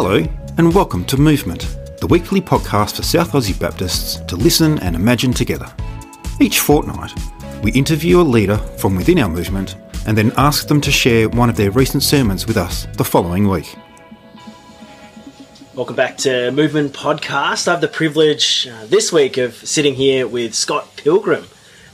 Hello, and welcome to Movement, the weekly podcast for South Aussie Baptists to listen and imagine together. Each fortnight, we interview a leader from within our movement and then ask them to share one of their recent sermons with us the following week. Welcome back to Movement Podcast. I have the privilege uh, this week of sitting here with Scott Pilgrim.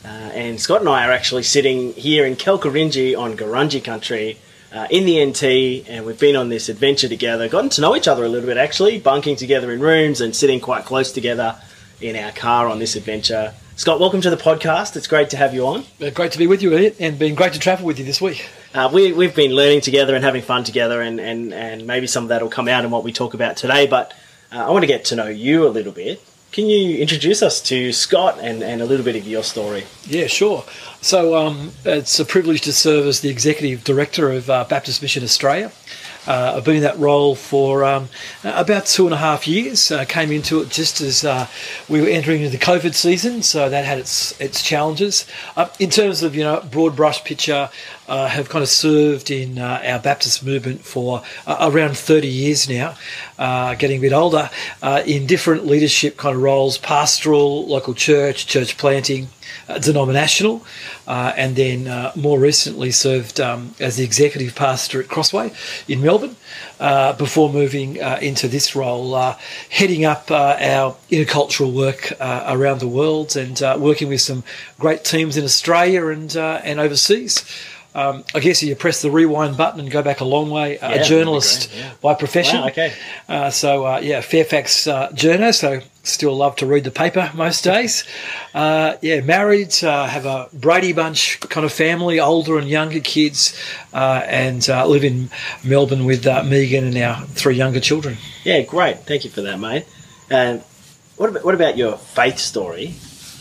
Uh, and Scott and I are actually sitting here in Kalkarindji on Gurindji country uh, in the NT, and we've been on this adventure together, gotten to know each other a little bit actually, bunking together in rooms and sitting quite close together in our car on this adventure. Scott, welcome to the podcast. It's great to have you on. Uh, great to be with you, Elliot, and been great to travel with you this week. Uh, we, we've been learning together and having fun together, and, and, and maybe some of that will come out in what we talk about today. But uh, I want to get to know you a little bit. Can you introduce us to Scott and, and a little bit of your story? Yeah, sure. So um, it's a privilege to serve as the executive director of uh, Baptist Mission Australia. Uh, I've been in that role for um, about two and a half years. Uh, came into it just as uh, we were entering into the COVID season, so that had its its challenges. Uh, in terms of you know broad brush picture, uh, have kind of served in uh, our Baptist movement for around 30 years now, getting a bit older, in different leadership kind of roles: pastoral, local church, church planting uh, denominational, uh, and then uh, more recently served um, as the executive pastor at Crossway in Melbourne uh, before moving uh, into this role, uh, heading up our intercultural work around the world and working with some great teams in Australia and and overseas. Um, I guess you press the rewind button and go back a long way. Uh, yeah, a journalist yeah. by profession. Wow, okay. Uh, so uh, yeah, Fairfax uh, journal. So still love to read the paper most days. Uh, yeah, married. Uh, have a Brady Bunch kind of family, older and younger kids, and live in Melbourne with Megan and our three younger children. Yeah, great. Thank you for that, mate. what about what about your faith story?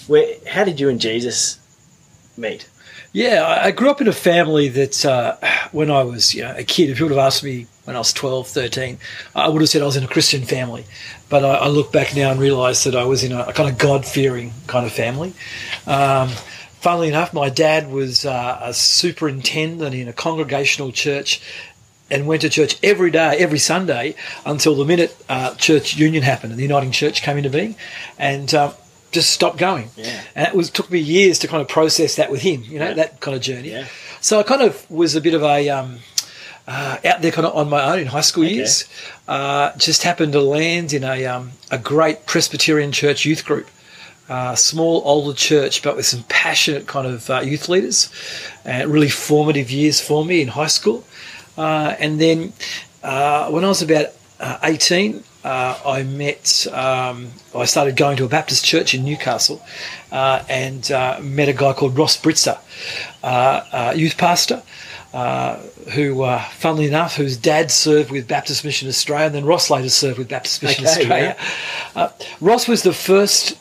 Where how did you and Jesus meet? Yeah, I grew up in a family that uh, when I was you know, a kid, if you would have asked me when I was 12, 13, I would have said I was in a Christian family. But I, I look back now and realise that I was in a, a kind of God fearing kind of family. Um, funnily enough, my dad was uh, a superintendent in a congregational church and went to church every day, every Sunday, until the minute uh, church union happened and the Uniting Church came into being. And uh, just stopped going. Yeah. And it was took me years to kind of process that with him, you know, yeah. that kind of journey. Yeah. So I kind of was a bit of a um, uh, out there kind of on my own in high school okay. years. Uh, just happened to land in a um, a great Presbyterian church youth group. Uh, small older church, but with some passionate kind of uh, youth leaders, and really formative years for me in high school. Uh, and then uh, when I was about 18, uh, I met, um, I started going to a Baptist church in Newcastle uh, and uh, met a guy called Ross Britzer, uh, youth pastor. Uh, who, uh, funnily enough, whose dad served with Baptist Mission Australia, and then Ross later served with Baptist Mission okay, Australia. Yeah. Ross was the first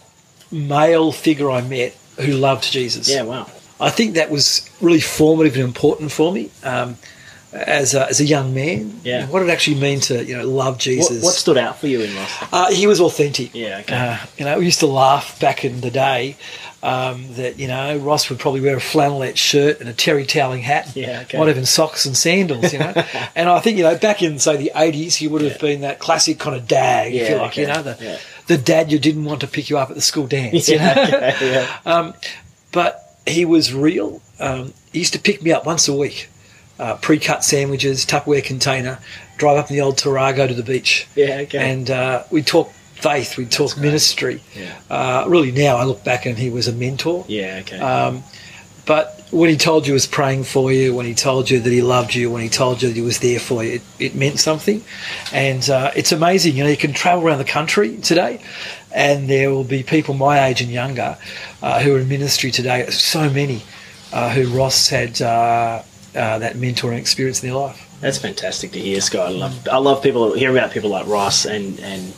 male figure I met who loved Jesus. Yeah, wow. I think that was really formative and important for me. Um, as a, as a young man. Yeah. What did it actually mean to you know love Jesus. What, what stood out for you in Ross? Uh, he was authentic. Yeah. Okay. Uh, you know, we used to laugh back in the day. Um, that you know Ross would probably wear a flannelette shirt and a terry toweling hat, yeah, okay. not even socks and sandals, you know. and I think you know back in say the eighties, he would have yeah. been that classic kind of dad, yeah, if you like, okay. you know, the yeah. the dad you didn't want to pick you up at the school dance, you know. Okay, yeah. um, but he was real. Um, he used to pick me up once a week uh, pre-cut sandwiches, Tupperware container, drive up in the old Tarago to the beach. Yeah, okay. And uh, we talk faith, we talk ministry. Yeah. Uh, really, now I look back and he was a mentor. Yeah, okay. Um, but when he told you he was praying for you, when he told you that he loved you, when he told you that he was there for you, it, it meant something. And uh, it's amazing, you know, you can travel around the country today and there will be people my age and younger uh, who are in ministry today. So many uh, who Ross had uh, that mentoring experience in their life. That's fantastic to hear, Scott. I love I love people hearing about people like Ross and and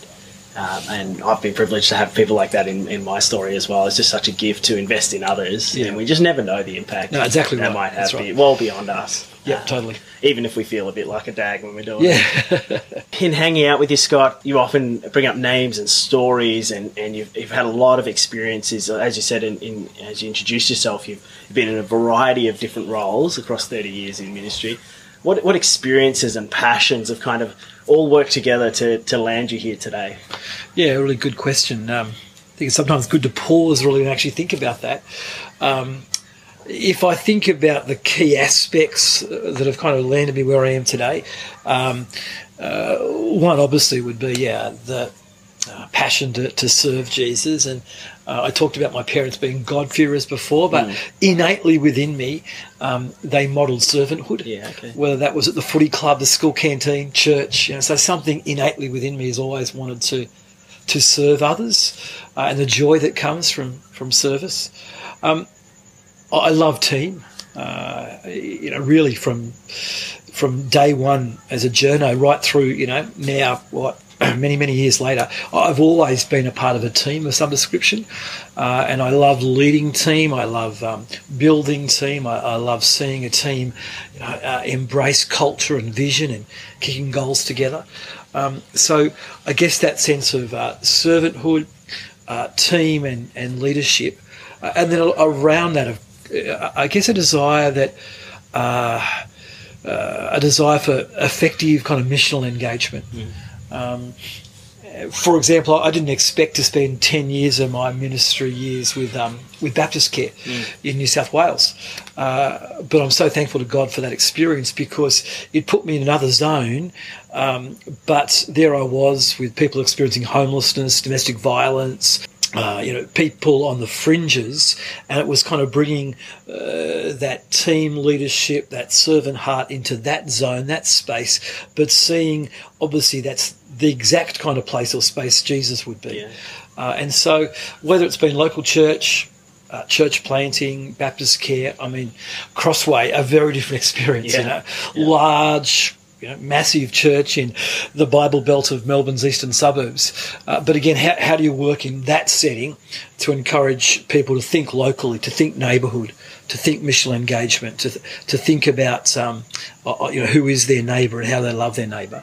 um, and I've been privileged to have people like that in, in my story as well. It's just such a gift to invest in others, yeah. and we just never know the impact. No, exactly that right. might have right. well beyond us. Yeah, uh, totally. Even if we feel a bit like a dag when we're doing yeah. it. in hanging out with you, Scott, you often bring up names and stories, and, and you've, you've had a lot of experiences. As you said, in, in as you introduced yourself, you've been in a variety of different roles across 30 years in ministry. What what experiences and passions have kind of all worked together to to land you here today? Yeah, really good question. Um, I think it's sometimes good to pause really and actually think about that. Um, if I think about the key aspects that have kind of landed me where I am today, um, uh, one obviously would be yeah the uh, passion to, to serve Jesus, and uh, I talked about my parents being God-fearers before, but mm. innately within me, um, they modelled servanthood. Yeah, okay. Whether that was at the footy club, the school canteen, church, you know, so something innately within me has always wanted to to serve others, uh, and the joy that comes from from service. Um, I love team. Uh, you know, really from from day one as a journo right through, you know, now what many many years later, I've always been a part of a team of some description, uh, and I love leading team. I love um, building team. I, I, love seeing a team you know, uh, embrace culture and vision and kicking goals together. Um, so I guess that sense of uh, servanthood, uh, team, and and leadership, uh, and then around that of I guess a desire that uh, uh, a desire for effective kind of missional engagement. Mm. Um, for example, I didn't expect to spend ten years of my ministry years with um, with Baptist Care mm. in New South Wales, uh, but I'm so thankful to God for that experience because it put me in another zone. Um, but there I was with people experiencing homelessness, domestic violence, uh, you know, people on the fringes, and it was kind of bringing uh, that team leadership, that servant heart into that zone, that space, but seeing obviously that's the exact kind of place or space Jesus would be. Yeah. Uh, and so, whether it's been local church, uh, church planting, Baptist care, I mean, Crossway, a very different experience, yeah. you know, yeah. large you know, massive church in the Bible Belt of Melbourne's eastern suburbs. Uh, but again, how, how do you work in that setting to encourage people to think locally, to think neighbourhood, to think missional engagement, to, to think about um, uh, uh, you know who is their neighbour and how they love their neighbour.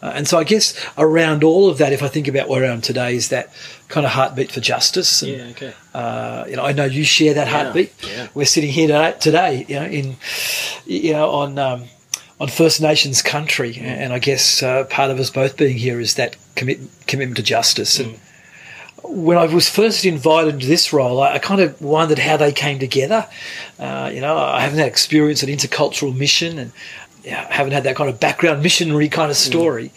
Uh, and so I guess around all of that, if I think about where I am today, is that kind of heartbeat for justice. And, yeah, okay. Uh, you know, I know you share that yeah, heartbeat. Yeah. We're sitting here today, today, you know, in you know on um, on First Nations country, and I guess uh, part of us both being here is that commit, commitment to justice. And when I was first invited into this role, I, I kind of wondered how they came together. Uh, you know, I haven't had experience at intercultural mission, and you know, haven't had that kind of background missionary kind of story.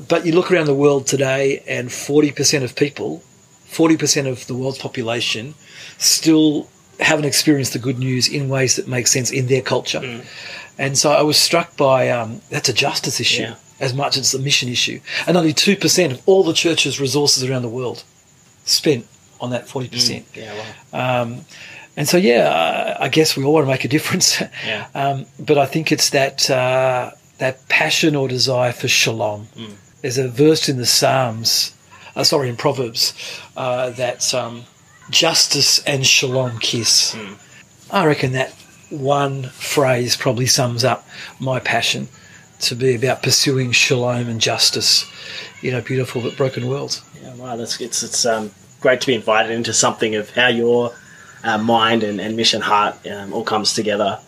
Mm. But you look around the world today, and forty percent of people, forty percent of the world's population, still haven't experienced the good news in ways that make sense in their culture. Mm. And so I was struck by um, that's a justice issue yeah. as much as it's a mission issue. And only 2% of all the church's resources around the world spent on that 40%. Mm, yeah, wow. um, and so, yeah, I guess we all want to make a difference. Yeah. um, but I think it's that, uh, that passion or desire for shalom. Mm. There's a verse in the Psalms, uh, sorry, in Proverbs, uh, that um, justice and shalom kiss. Mm. I reckon that one phrase probably sums up my passion to be about pursuing shalom and justice in a beautiful but broken world. Yeah, wow, that's it's it's um, great to be invited into something of how your uh, mind and, and, mission heart um, all comes together.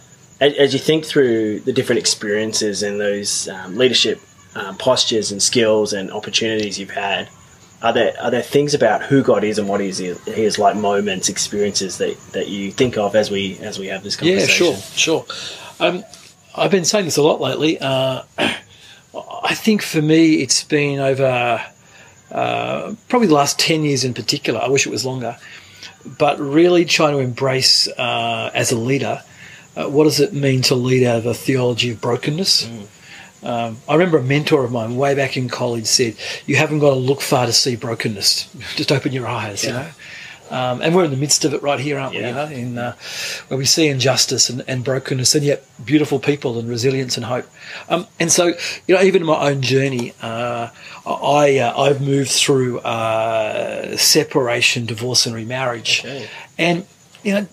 As, as, you think through the different experiences and those um, leadership um, postures and skills and opportunities you've had, are there are there things about who God is and what he is, he is like moments, experiences that, that you think of as we as we have this conversation? Yeah, sure, sure. Um, I've been saying this a lot lately. Uh, I think for me, it's been over uh, probably the last ten years in particular. I wish it was longer, but really trying to embrace uh, as a leader. Uh, what does it mean to lead out of a theology of brokenness? Mm um, I remember a mentor of mine way back in college said, "You haven't got to look far to see brokenness. Just open your eyes." Yeah. You know. Um, and we're in the midst of it right here, aren't yeah. we? You know, in uh, where we see injustice and, and, brokenness, and yet beautiful people and resilience and hope. Um, and so, you know, even in my own journey, uh, I uh, I've moved through uh, separation, divorce, and remarriage, okay. and you know,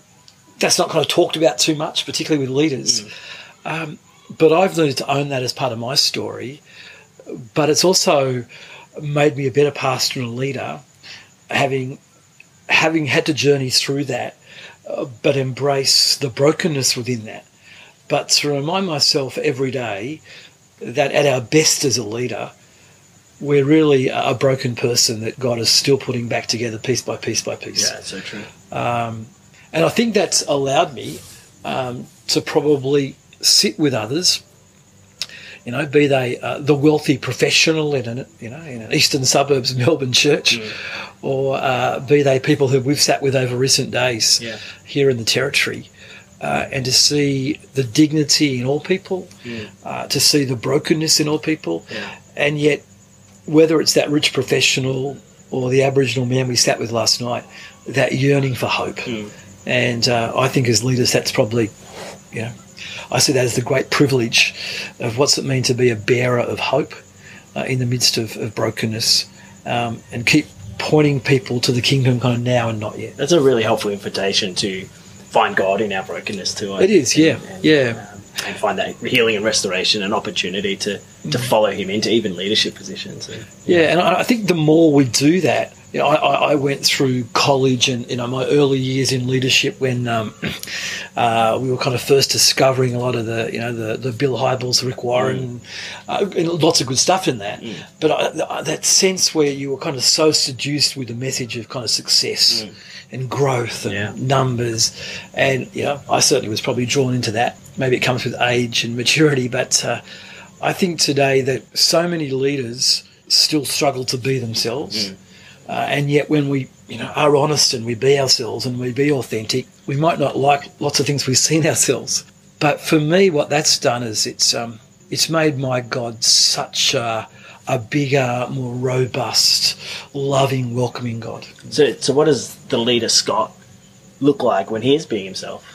that's not kind of talked about too much, particularly with leaders. Mm. Um, but I've learned to own that as part of my story. But it's also made me a better pastor and leader, having having had to journey through that, uh, but embrace the brokenness within that, but to remind myself every day that at our best as a leader, we're really a broken person that God is still putting back together piece by piece by piece. Yeah, so true. Um, and I think that's allowed me um, to probably sit with others. You know, be they uh, the wealthy professional in an you know in an eastern suburbs Melbourne church, Mm. or uh, be they people who we've sat with over recent days Yeah. here in the territory, uh, and to see the dignity in all people, Mm. uh, to see the brokenness in all people, Yeah. and yet whether it's that rich professional or the Aboriginal man we sat with last night, that yearning for hope. Mm. And uh, I think as leaders, that's probably, you know, I see that as the great privilege of what's it mean to be a bearer of hope uh, in the midst of, of brokenness um, and keep pointing people to the kingdom kind of now and not yet. That's a really helpful invitation to find God in our brokenness too. It is, yeah, and, yeah. um, and find that healing and restoration and opportunity to, to follow Him into even leadership positions. And, Yeah, and I I think the more we do that, you know, I, I went through college and you know my early years in leadership when um, uh, we were kind of first discovering a lot of the you know the, the Bill Hybels, Rick Warren, uh, and lots of good stuff in that. But I, that sense where you were kind of so seduced with the message of kind of success and growth and Yeah. numbers, and you know I certainly was probably drawn into that. Maybe it comes with age and maturity, but uh, I think today that so many leaders still struggle to be themselves. Uh, and yet, when we you know are honest and we be ourselves and we be authentic, we might not like lots of things we see in ourselves. But for me, what that's done is it's um, it's made my God such a, a bigger, more robust, loving, welcoming God. So, so what does the leader Scott look like when he is being himself?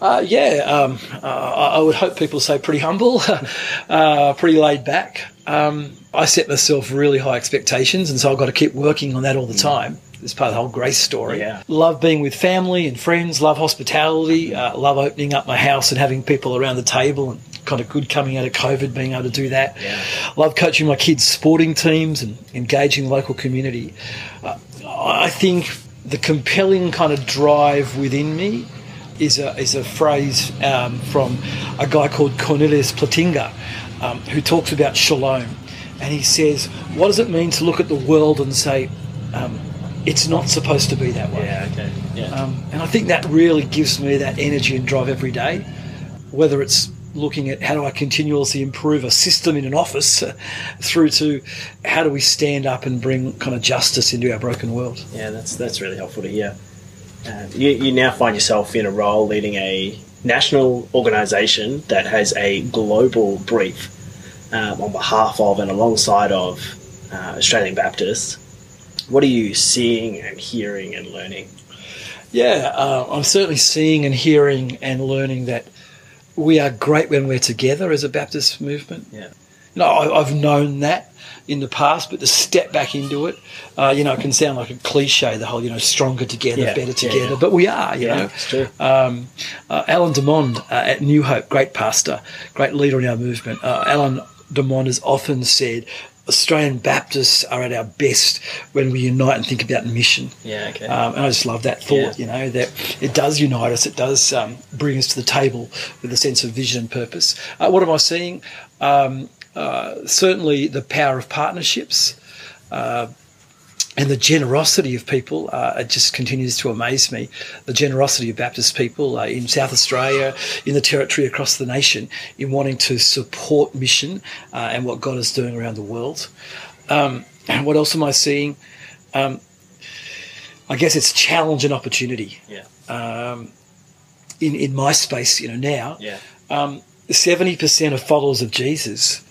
Uh, yeah, um, uh, I I would hope people say pretty humble, uh, pretty laid back. Um, I set myself really high expectations, and so I've got to keep working on that all the time. It's part of the whole grace story. Yeah. Love being with family and friends, love hospitality, uh, love opening up my house and having people around the table, and kind of good coming out of COVID being able to do that. Yeah. Love coaching my kids' sporting teams and engaging the local community. Uh, I think the compelling kind of drive within me is a, is a phrase um, from a guy called Cornelius Plantinga, um, who talks about shalom. And he says, What does it mean to look at the world and say, um, it's not supposed to be that way? Yeah. Okay. Yeah. Um, and I think that really gives me that energy and drive every day, whether it's looking at how do I continuously improve a system in an office uh, through to how do we stand up and bring kind of justice into our broken world. Yeah, that's that's really helpful to hear. Uh, you, you now find yourself in a role leading a national organisation that has a global brief um, on behalf of and alongside of uh, Australian Baptists. What are you seeing and hearing and learning? Yeah, uh, I'm certainly seeing and hearing and learning that we are great when we're together as a Baptist movement. Yeah. No, I, I've known that in the past, but to step back into it, uh, you know, it can sound like a cliche, the whole, you know, stronger together, Yeah, better yeah, together, yeah. but we are, you Yeah, know. it's true. Um, uh, Alan Demond uh, at New Hope, great pastor, great leader in our movement. Uh, Alan Demond has often said, Australian Baptists are at our best when we unite and think about mission. Yeah. Okay. Um, and I just love that thought, you know, that it does unite us, it does um, bring us to the table with a sense of vision and purpose. Uh, what am I seeing? Um, uh, certainly the power of partnerships. Uh, and the generosity of people uh, it just continues to amaze me. The generosity of Baptist people uh, in South Australia, in the territory across the nation, in wanting to support mission uh, and what God is doing around the world. Um, and what else am I seeing? Um, I guess it's challenge and opportunity. yeah. Um, in in my space, you know, now, Yeah. um, seventy percent of followers of Jesus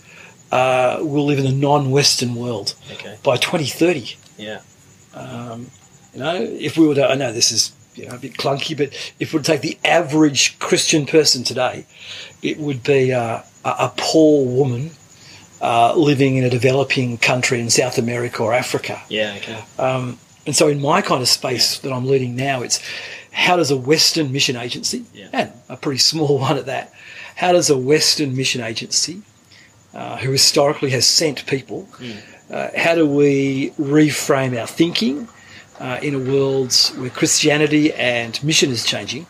uh, will live in a non-Western world Okay. by twenty thirty. Yeah. Um, you know, if we were to, I know this is you know, a bit clunky, but if we were to take the average Christian person today, it would be uh, a, a poor woman uh, living in a developing country in South America or Africa. Yeah. Okay. Um, and so, in my kind of space that I'm leading now, it's how does a Western mission agency, Yeah. and a pretty small one at that, how does a Western mission agency, uh, who historically has sent people, uh, how do we reframe our thinking uh, in a world where Christianity and mission is changing?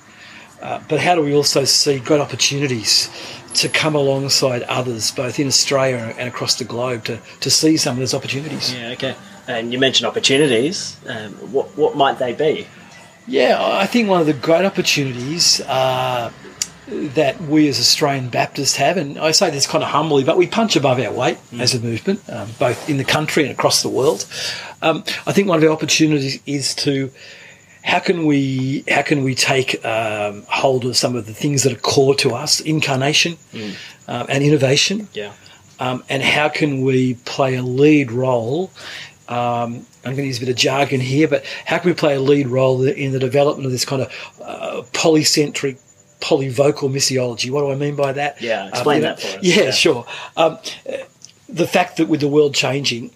Uh, but how do we also see great opportunities to come alongside others, both in Australia and across the globe, to, to see some of those opportunities? Yeah, okay. And you mentioned opportunities. Um, what what might they be? Yeah, I think one of the great opportunities uh, that we as Australian Baptists have, and I say this kind of humbly, but we punch above our weight mm. as a movement, um, both in the country and across the world. Um, I think one of the opportunities is to how can we how can we take um, hold of some of the things that are core to us, incarnation mm. uh, and innovation, yeah, um, and how can we play a lead role um, I'm going to use a bit of jargon here, but how can we play a lead role in the development of this kind of uh, polycentric, polyvocal missiology? What do I mean by that? Yeah, explain um, that for us. Yeah, yeah. sure. Um, the fact that with the world changing,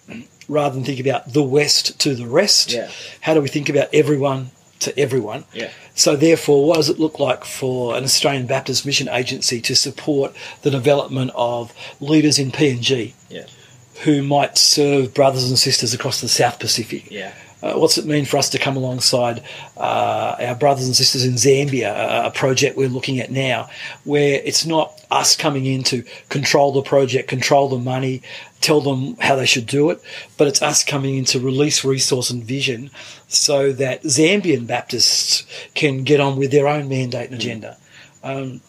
rather than think about the West to the rest, yeah. how do we think about everyone to everyone? Yeah. So, therefore, what does it look like for an Australian Baptist Mission Agency to support the development of leaders in PNG? Yeah who might serve brothers and sisters across the South Pacific. Yeah. Uh, what's it mean for us to come alongside uh, our brothers and sisters in Zambia, a, a, project we're looking at now, where it's not us coming in to control the project, control the money, tell them how they should do it, but it's us coming in to release resource and vision so that Zambian Baptists can get on with their own mandate and agenda. Um,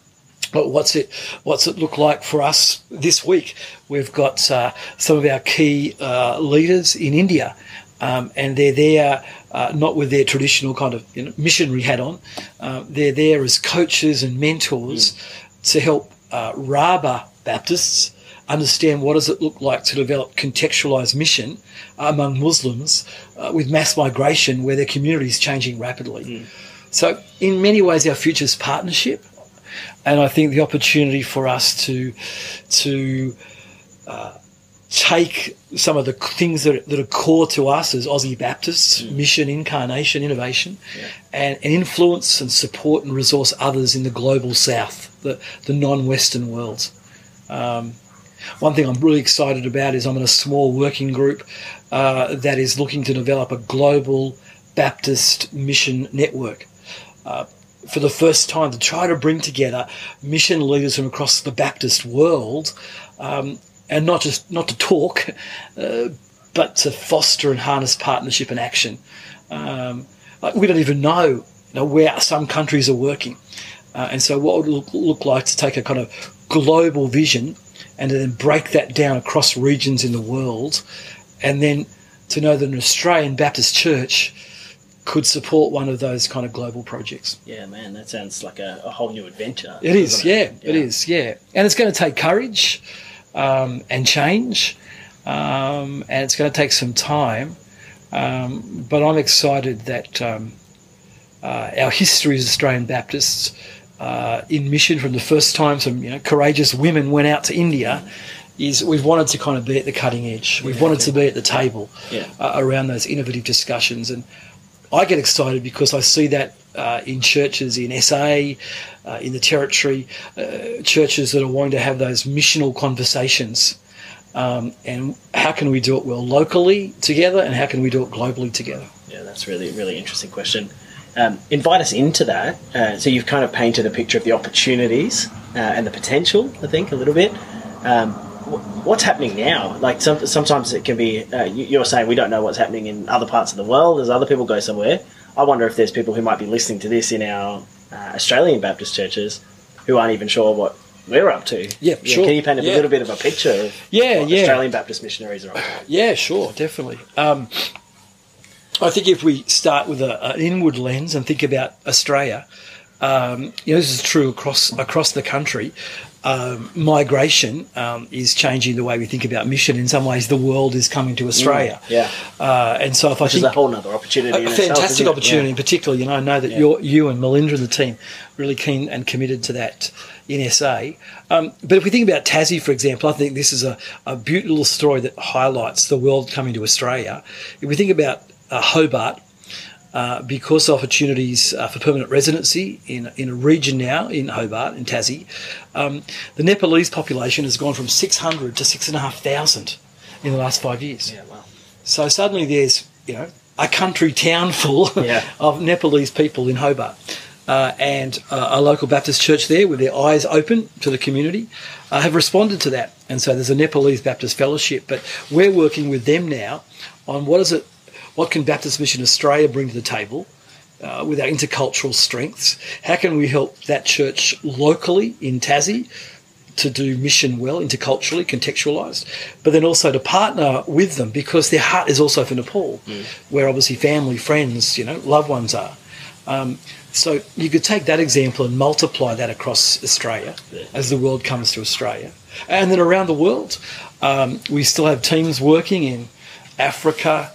what's it what's it look like for us this week? We've got uh, some of our key uh, leaders in India, um, and they're there uh, not with their traditional kind of you know, missionary hat on. Uh, they're there as coaches and mentors mm. to help uh, Rabah Baptists understand what does it look like to develop contextualized mission among Muslims uh, with mass migration where their community is changing rapidly. Mm. So, in many ways, our future is partnership and I think the opportunity for us to to uh, take some of the things that, that are core to us as Aussie Baptists, mm. mission, incarnation, innovation, yeah. and, and, influence and support and resource others in the global south, the, the non Western world. Um, one thing I'm really excited about is I'm in a small working group uh, that is looking to develop a global Baptist mission network. Uh, for the first time to try to bring together mission leaders from across the Baptist world, um, and not just not to talk, uh, but to foster and harness partnership and action. Um, like we don't even know, you know, where some countries are working, uh, and so what would it look, look like to take a kind of global vision and then break that down across regions in the world, and then to know that an Australian Baptist church could support one of those kind of global projects. Yeah, man, that sounds like a, a whole new adventure. It is, it? Yeah, yeah, it is, yeah. And it's going to take courage um, and change, um, and it's going to take some time. Um, but I'm excited that um, uh, our history as Australian Baptists uh, in mission from the first time some you know courageous women went out to India. Is we've wanted to kind of be at the cutting edge. We've yeah, wanted to be at the table yeah. uh, around those innovative discussions, and I get excited because I see that uh, in churches in SA, uh, in the territory, uh, churches that are wanting to have those missional conversations. Um, and how can we do it well locally together, and how can we do it globally together? Yeah, that's really really interesting question. Um, invite us into that. Uh, so you've kind of painted a picture of the opportunities uh, and the potential. I think a little bit. Um, what's happening now? Like some, sometimes it can be. Uh, you're saying we don't know what's happening in other parts of the world as other people go somewhere. I wonder if there's people who might be listening to this in our uh, Australian Baptist churches who aren't even sure what we're up to. Yeah, yeah sure. Can you paint a yeah. little bit of a picture of yeah, yeah. Australian Baptist missionaries are up to? Yeah, sure, definitely. Um, I think if we start with a, an inward lens and think about Australia, um, you know, this is true across across the country um, migration um, is changing the way we think about mission. In some ways, the world is coming to Australia. Mm, yeah. Uh, and so, if Which I think is a whole other opportunity, a fantastic itself, opportunity, yeah. in particular. You know, I know that yeah. you and Melinda and the team really keen and committed to that in SA. Um, but if we think about Tassie, for example, I think this is a, a beautiful story that highlights the world coming to Australia. If we think about uh, Hobart, uh, because opportunities uh, for permanent residency in, in a region now in Hobart, in Tassie, um, the Nepalese population has gone from 600 to 6,500 in the last five years. Yeah, wow. So suddenly there's, you know, a country town full yeah. of Nepalese people in Hobart. uh, and uh, a local Baptist church there, with their eyes open to the community, uh, have responded to that. And so there's a Nepalese Baptist Fellowship, but we're working with them now on what is it, what can Baptist Mission Australia bring to the table uh, with our intercultural strengths? How can we help that church locally in Tassie to do mission well, interculturally, contextualised, but then also to partner with them because their heart is also for Nepal, mm. where obviously family, friends, you know, loved ones are. Um, so you could take that example and multiply that across Australia yeah. as the world comes to Australia. And then around the world, um, we still have teams working in Africa,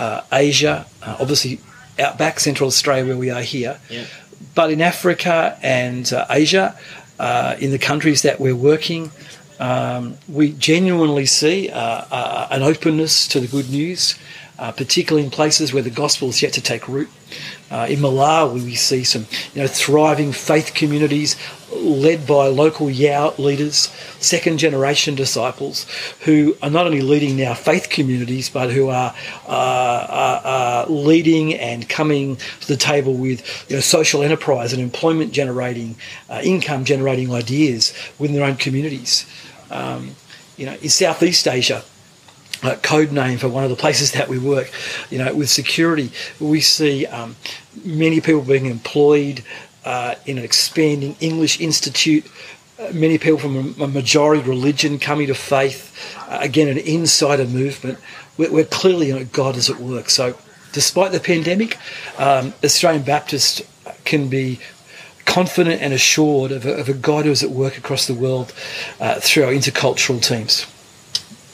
uh, Asia, uh, obviously out back Central Australia where we are here. Yeah. But in Africa and uh, Asia, uh, in the countries that we're working, um, we genuinely see uh, uh, an openness to the good news, particularly in places where the gospel is yet to take root. Uh, in Malawi, we see some you know, thriving faith communities led by local Yao leaders, second generation disciples, who are not only leading now faith communities, but who are, uh, are, are leading and coming to the table with you know, social enterprise and employment generating, uh, income generating ideas within their own communities. Um, you know, in Southeast Asia, uh, code name for one of the places that we work. You know, with security, we see um, many people being employed uh, in an expanding English institute. Uh, many people from a, majority religion coming to faith. Uh, again, an insider movement. We're, we're, clearly, you know, God is at work. So, despite the pandemic, um, Australian Baptist can be confident and assured of a, of a God who is at work across the world uh, through our intercultural teams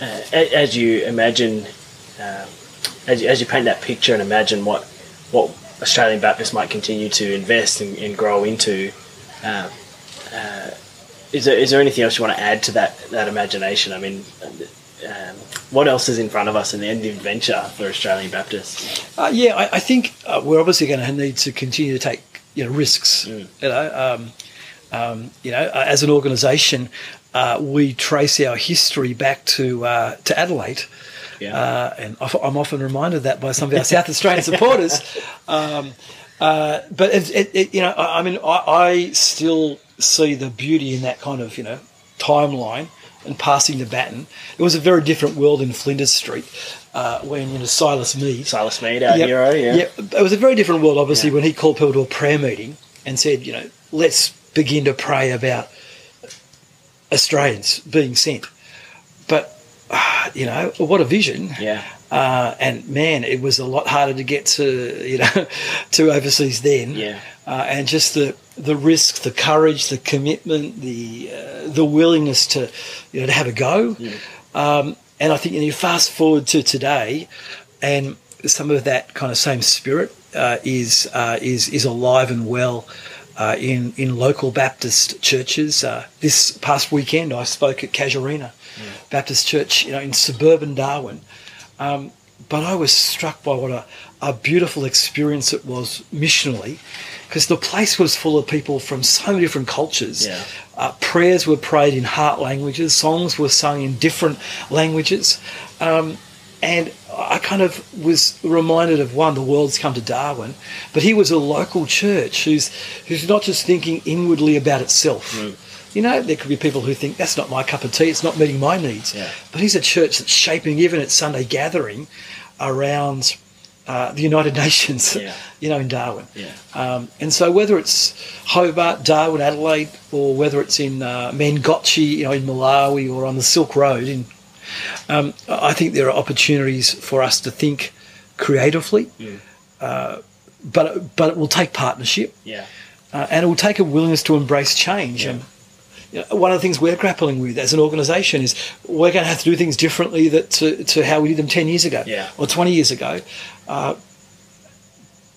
uh, as you imagine, um, as, you, as you paint that picture and imagine what what Australian Baptists might continue to invest and, and grow into, um, uh, is there is there anything else you want to add to that that imagination? I mean. Um, what else is in front of us in the end adventure for Australian Baptists? Uh, yeah, I, I think uh, we're obviously going to need to continue to take you know risks. Mm. You know, um, um, you know, uh, as an organisation, uh, we trace our history back to uh, to Adelaide. Yeah. Uh, and I'm often reminded of that by some of our South Australian supporters. Um, uh, but it, it, it, you know, I, I mean, I, I, still see the beauty in that kind of you know timeline and passing the baton. It was a very different world in Flinders Street uh, when you know Silas Mead, Silas Mead, our yep, hero, yeah. yeah, it was a very different world, obviously, yeah. when he called people to a prayer meeting and said, you know, let's begin to pray about Australians being sent. But, uh, you know, what a vision. Yeah. Uh, and man, it was a lot harder to get to, you know, to overseas then. Yeah. Uh, and just the, the risk, the courage, the commitment, the uh, the willingness to, you know, to have a go. Yeah. Um, and I think you, know, you fast forward to today, and some of that kind of same spirit uh, is uh, is is alive and well uh, in in local Baptist churches. Uh, this past weekend, I spoke at Casuarina mm. Baptist Church, you know, in suburban Darwin. Um, but I was struck by what a, a beautiful experience it was missionally, because the place was full of people from so many different cultures. Yeah. Uh, prayers were prayed in heart languages, songs were sung in different languages. Um, and I kind of was reminded of one, the world's come to Darwin, but he was a local church who's who's not just thinking inwardly about itself. Mm. You know, there could be people who think that's not my cup of tea, it's not meeting my needs. Yeah. But he's a church that's shaping even its Sunday gathering around uh, the United Nations, yeah. you know, in Darwin. Yeah. Um, and so whether it's Hobart, Darwin, Adelaide, or whether it's in uh, Mangochi, you know, in Malawi, or on the Silk Road in um, I think there are opportunities for us to think creatively, mm. uh, but but it will take partnership, yeah, uh, and it will take a willingness to embrace change. Yeah. And you know, one of the things we're grappling with as an organisation is we're going to have to do things differently that to, to how we did them ten years ago yeah. or twenty years ago. Uh,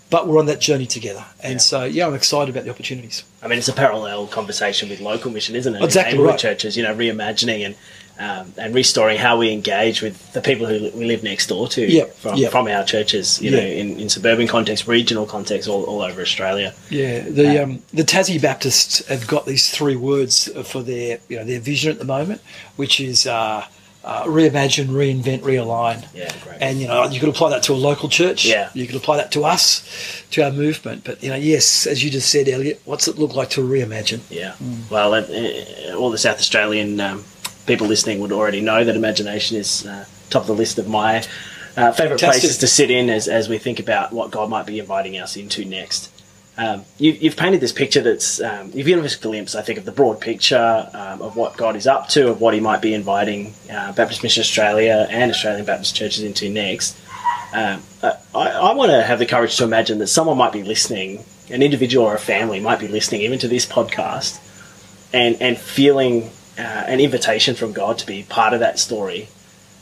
but we're on that journey together, and yeah. so yeah, I'm excited about the opportunities. I mean, it's a parallel conversation with local mission, isn't it? Exactly right. Churches, you know, reimagining and um, and restoring how we engage with the people who we live next door to yep. from, yep. from our churches, you yep. know, in, in suburban context, regional context, all, all over Australia. Yeah, the um, the Tassie Baptists have got these three words for their you know their vision at the moment, which is uh, uh, reimagine, reinvent, realign. Yeah, great. And you know, you could apply that to a local church. Yeah. You could apply that to us, to our movement. But you know, yes, as you just said, Elliot, what's it look like to reimagine? Yeah. Well, uh, uh, all the South Australian um, people listening would already know that imagination is uh, top of the list of my uh, favourite Fantastic. places to sit in as, as we think about what God might be inviting us into next. Um, you, you've painted this picture that's um, you've given us a glimpse, I think, of the broad picture um, of what God is up to, of what He might be inviting uh, Baptist Mission Australia and Australian Baptist churches into next. Um, I, I want to have the courage to imagine that someone might be listening, an individual or a family might be listening even to this podcast, and and feeling uh, an invitation from God to be part of that story,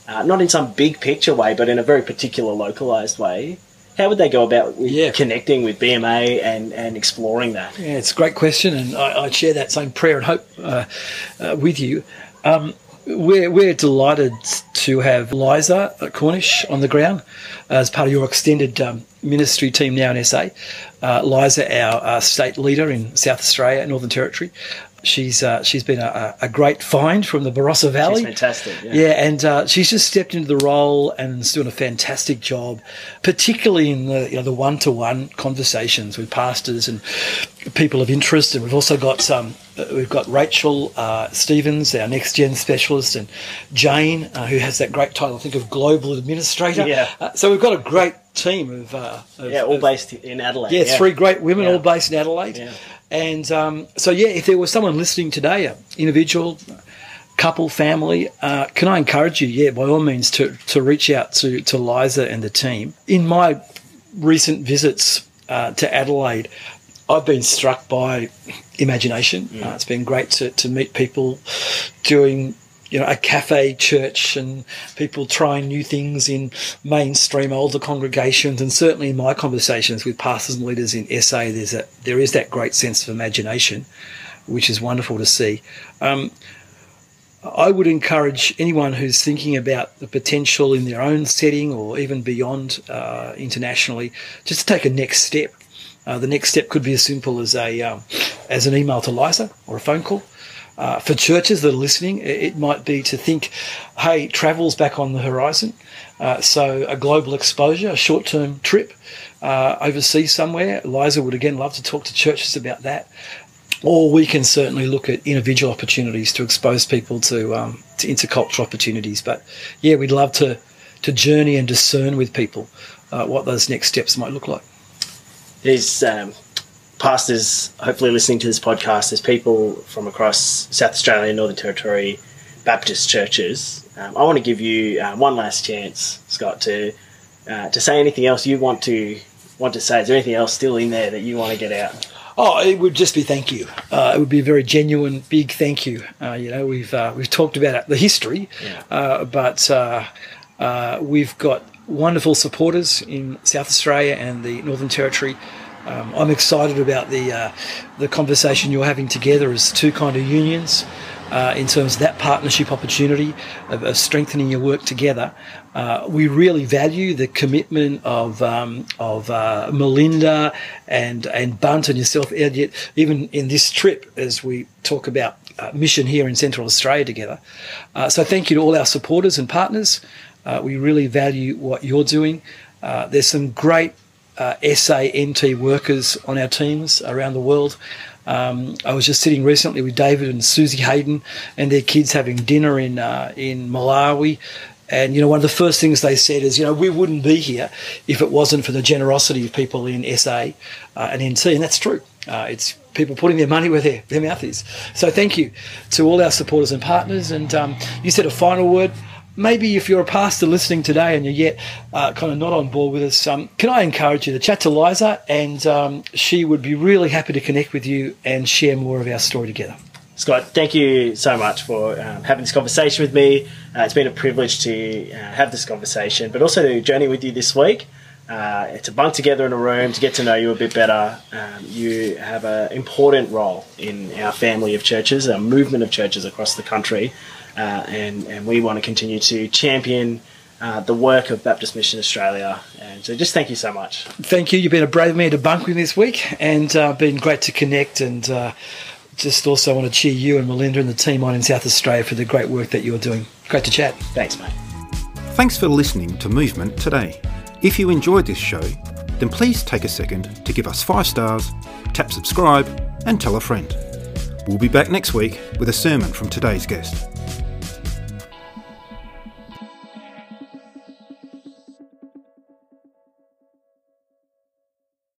uh, not in some big picture way, but in a very particular localized way. How would they go about Yeah. connecting with BMA and, and exploring that? Yeah, it's a great question, and I, I share that same prayer and hope uh, uh, with you. Um, we're, we're delighted to have Liza Cornish on the ground as part of your extended um, ministry team now in SA. Uh, Liza, our uh, state leader in South Australia, Northern Territory. She's uh, she's been a, a great find from the Barossa Valley. She's fantastic. Yeah. Yeah, and uh, she's just stepped into the role and is doing a fantastic job, particularly in the you know, the one to one conversations with pastors and people of interest. And we've also got um, uh, we've got Rachel uh, Stevens, our next gen specialist, and Jane, uh, who has that great title, I think, of global administrator. Yeah. Uh, so we've got a great team of, uh, of Yeah, all based in Adelaide. yeah, three great women, Yeah. all based in Adelaide. Yeah. And um, so, yeah, if there was someone listening today, an individual, couple, family, uh, can I encourage you, yeah, by all means, to, to reach out to, to Liza and the team. In my recent visits uh, to Adelaide, I've been struck by imagination. Uh, it's been great to, to meet people doing, you know, a cafe church and people trying new things in mainstream older congregations. And certainly in my conversations with pastors and leaders in SA, there's a, there is that great sense of imagination, which is wonderful to see. Um, I would encourage anyone who's thinking about the potential in their own setting or even beyond uh, internationally, just to take a next step. Uh, the next step could be as simple as a um, as an email to Liza or a phone call. Uh, for churches that are listening, it, might be to think, hey, travel's back on the horizon. Uh, so a global exposure, a short-term trip uh, overseas somewhere. Liza would again love to talk to churches about that or we can certainly look at individual opportunities to expose people to um, to intercultural opportunities. But yeah, we'd love to to journey and discern with people uh, what those next steps might look like. There's um, pastors hopefully listening to this podcast. There's people from across South Australia, Northern Territory, Baptist churches. Um, I want to give you uh, one last chance, Scott, to uh, to say anything else you want to want to say. Is there anything else still in there that you want to get out? Oh, it would just be thank you. Uh, it would be a very genuine, big thank you. Uh, you know, we've uh, we've talked about the history, Yeah. uh, but uh, uh, we've got wonderful supporters in South Australia and the Northern Territory. Um, I'm excited about the uh, the conversation you're having together as two kind of unions. Uh, in terms of that partnership opportunity of, of strengthening your work together, uh, we really value the commitment of um, of uh, Melinda and and Bunt and yourself, Elliot, even in this trip as we talk about uh, mission here in Central Australia together. Uh, so thank you to all our supporters and partners. Uh, we really value what you're doing. There's some great uh, SANT workers on our teams around the world. Um, I was just sitting recently with David and Susie Hayden and their kids having dinner in uh, in Malawi. And you know, one of the first things they said is, you know, we wouldn't be here if it wasn't for the generosity of people in SA uh, and NT, and that's true. Uh, it's people putting their money where their, their mouth is. So thank you to all our supporters and partners. And um, you said a final word maybe if you're a pastor listening today and you're yet uh, kind of not on board with us, um, can I encourage you to chat to Liza and um, she would be really happy to connect with you and share more of our story together. Scott, thank you so much for um, having this conversation with me. Uh, it's been a privilege to uh, have this conversation, but also to journey with you this week. Uh, to bunk together in a room to get to know you a bit better. Um, you have an important role in our family of churches, our movement of churches across the country, uh, and and we want to continue to champion uh, the work of Baptist Mission Australia. And so, just thank you so much. Thank you. You've been a brave man to bunk with me this week and uh, been great to connect and uh, just also want to cheer you and Melinda and the team on in South Australia for the great work that you're doing. Great to chat. Thanks, mate. Thanks for listening to Movement today. If you enjoyed this show, then please take a second to give us five stars, tap subscribe, and tell a friend. We'll be back next week with a sermon from today's guest.